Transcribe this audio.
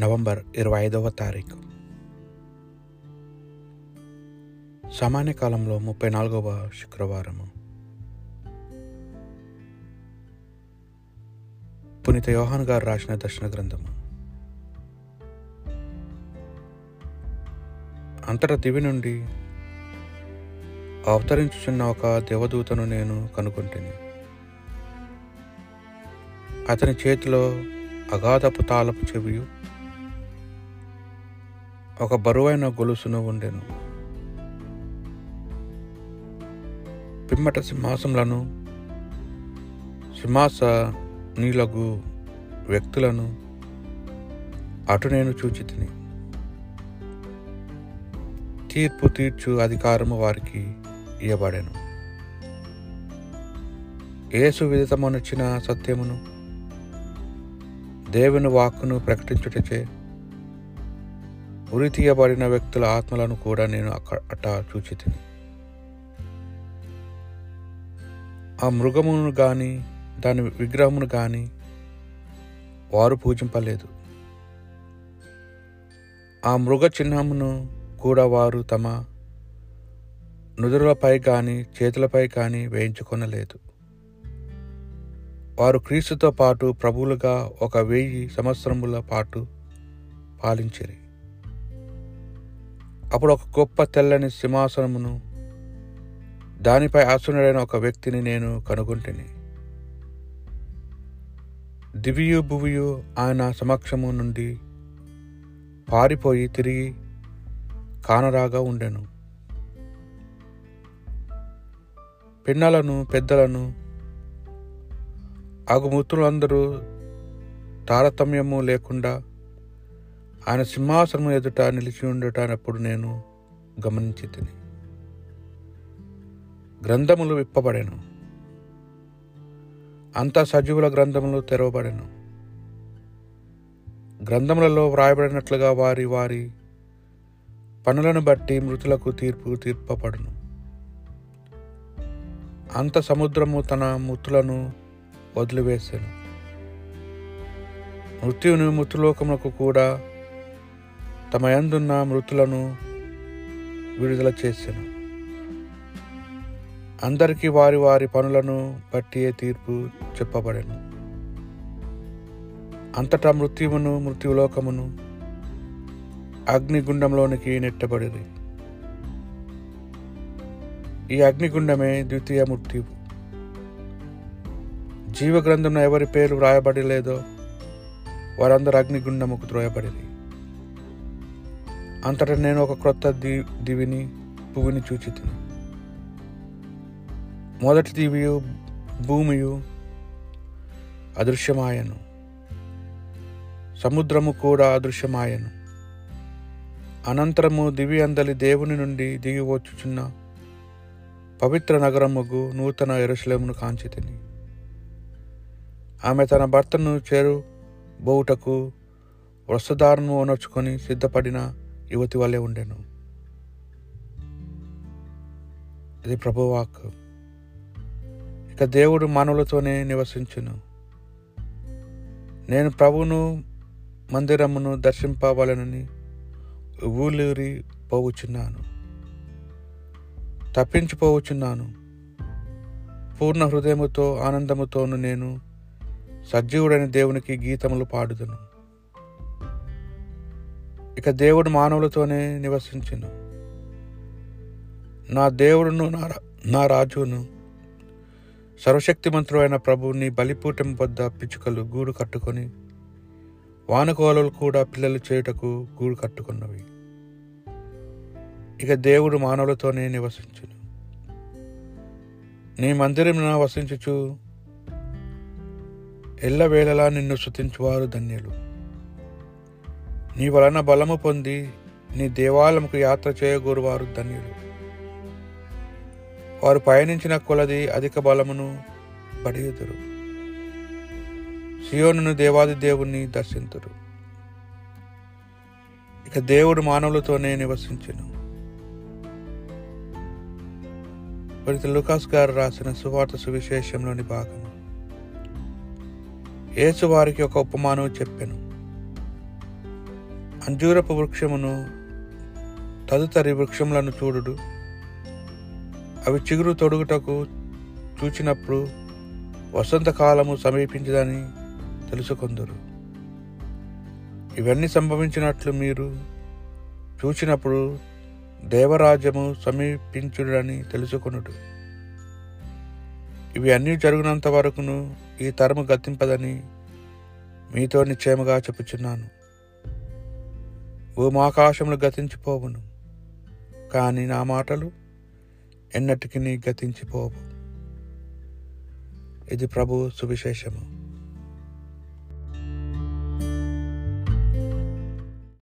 November ఇరవై ఐదవ తారీఖు. సామాన్య కాలంలో ముప్పై నాలుగవ శుక్రవారము. పునీత యోహాన్ గారు రాసిన దర్శన గ్రంథము. అంతట దివి నుండి అవతరించుచున్న ఒక దేవదూతను నేను కనుగొంటిని. అతని చేతిలో అగాధపు తాళపు చెవియు ఒక బరువైన గొలుసును ఉండెను. పిమ్మట సింహాసములను సింహాస నీలగు వ్యక్తులను అటు నేను చూచి తిని తీర్పు తీర్చు అధికారము వారికి ఇవ్వబడెను ఏసు విదితమనొచ్చిన సత్యమును దేవుని వాక్కును ప్రకటించుటచే ఉరి తీయబడిన వ్యక్తుల ఆత్మలను కూడా నేను అక్క అట్ట చూచి ఆ మృగమును కానీ దాని విగ్రహమును కానీ వారు పూజింపలేదు. ఆ మృగ చిహ్నమును కూడా వారు తమ నుదురులపై కానీ చేతులపై కానీ వేయించుకొనలేదు. వారు క్రీస్తుతో పాటు ప్రభువులుగా ఒక వెయ్యి సంవత్సరముల పాటు పాలించిరి. అప్పుడు ఒక గొప్ప తెల్లని సింహాసనమును దానిపై ఆసునుడైన ఒక వ్యక్తిని నేను కనుగొంటిని. దివియు భువియు ఆయన సమక్షము నుండి పారిపోయి తిరిగి కానరాగా ఉండెను. పిన్నలను పెద్దలను ఆగుమూతులందరూ తారతమ్యము లేకుండా ఆయన సింహాసనం ఎదుట నిలిచి ఉండటానప్పుడు నేను గమనించి తిని గ్రంథములు విప్పబడెను. అంత సజీవుల గ్రంథములు తెరవబడెను. గ్రంథములలో వ్రాయబడినట్లుగా వారి వారి పనులను బట్టి మృతులకు తీర్పు తీర్పబడును. అంత సముద్రము తన మృతులను వదిలివేశాను మృత్యుని మృతులోకములకు కూడా తమ యందున్న మృతులను విడుదల చేశాను అందరికీ వారి వారి పనులను బట్టి తీర్పు చెప్పబడెను. అంతటా మృత్యువును మృత్యులోకమును అగ్నిగుండంలోనికి నెట్టబడిరి. ఈ అగ్నిగుండమే ద్వితీయ మృత్యువు. జీవగ్రంథంలో ఎవరి పేరు వ్రాయబడలేదో వారందరూ అగ్నిగుండముకు త్రోయబడిరి. అంతటా నేను ఒక క్రొత్త దీ దివిని పువ్వుని చూచితిను. మొదటి దివియు భూమియు అదృశ్యమాయను. సముద్రము కూడా అదృశ్యమాయను. అనంతరము దివి అందలి దేవుని నుండి దిగి వచ్చుచున్న పవిత్ర నగరముగు నూతన ఎరుసలేమును కాంచితిని. ఆమె తన భర్తను చేరు బోవుటకు వస్త్రధారను ఓనర్చుకొని సిద్ధపడిన యువతి వల్లే ఉండెను. ఇది ప్రభువాక్ ఇక దేవుడు మానవులతోనే నివసించును. నేను ప్రభువును మందిరమును దర్శింపవలనని ఊలూరి పోవుచున్నాను. తప్పించిపోవచ్చున్నాను పూర్ణ హృదయముతో ఆనందముతోను నేను సజీవుడైన దేవునికి గీతములు పాడుదును. ఇక దేవుడు మానవులతోనే నివసించును. నా దేవుడును నా నా రాజును సర్వశక్తిమంతుడు అయిన ప్రభువుని బలిపూటం వద్ద పిచ్చుకలు గూడు కట్టుకొని వానకోలలు కూడా పిల్లలు చేయుటకు గూడు కట్టుకున్నవి. ఇక దేవుడు మానవులతోనే నివసించును. నీ మందిరం వసించుచు ఎల్లవేళలా నిన్ను శుతించువారు ధన్యులు. నీ వలన బలము పొంది నీ దేవాలయముకు యాత్ర చేయగోరువారు ధన్యులు. వారు పయనించిన కొలది అధిక బలమును పడియుదురు సియోను దేవాది దేవుణ్ణి దర్శింతురు. ఇక దేవుడు మానవులతోనే నివసించను. పరిత లుకాస్ గారు రాసిన సువార్త సువిశేషంలోని భాగం యేసు వారికి ఒక ఉపమానం చెప్పాను. అంజూరపు వృక్షమును తదుతరి వృక్షములను చూడుడు. అవి చిగురు తొడుగుటకు చూచినప్పుడు వసంతకాలము సమీపించదని తెలుసుకొందరు. ఇవన్నీ సంభవించినట్లు మీరు చూచినప్పుడు దేవరాజ్యము సమీపించుడని తెలుసుకొనుడు. ఇవి అన్నీ జరుగునంత వరకును ఈ తరము గతింపదని మీతో నిశ్చయముగా చెప్పుచున్నాను. భూమాకాశములు గతించిపోవును. కానీ నా మాటలు ఎన్నటికి గతించిపోవు. ఇది ప్రభు సువిశేషము.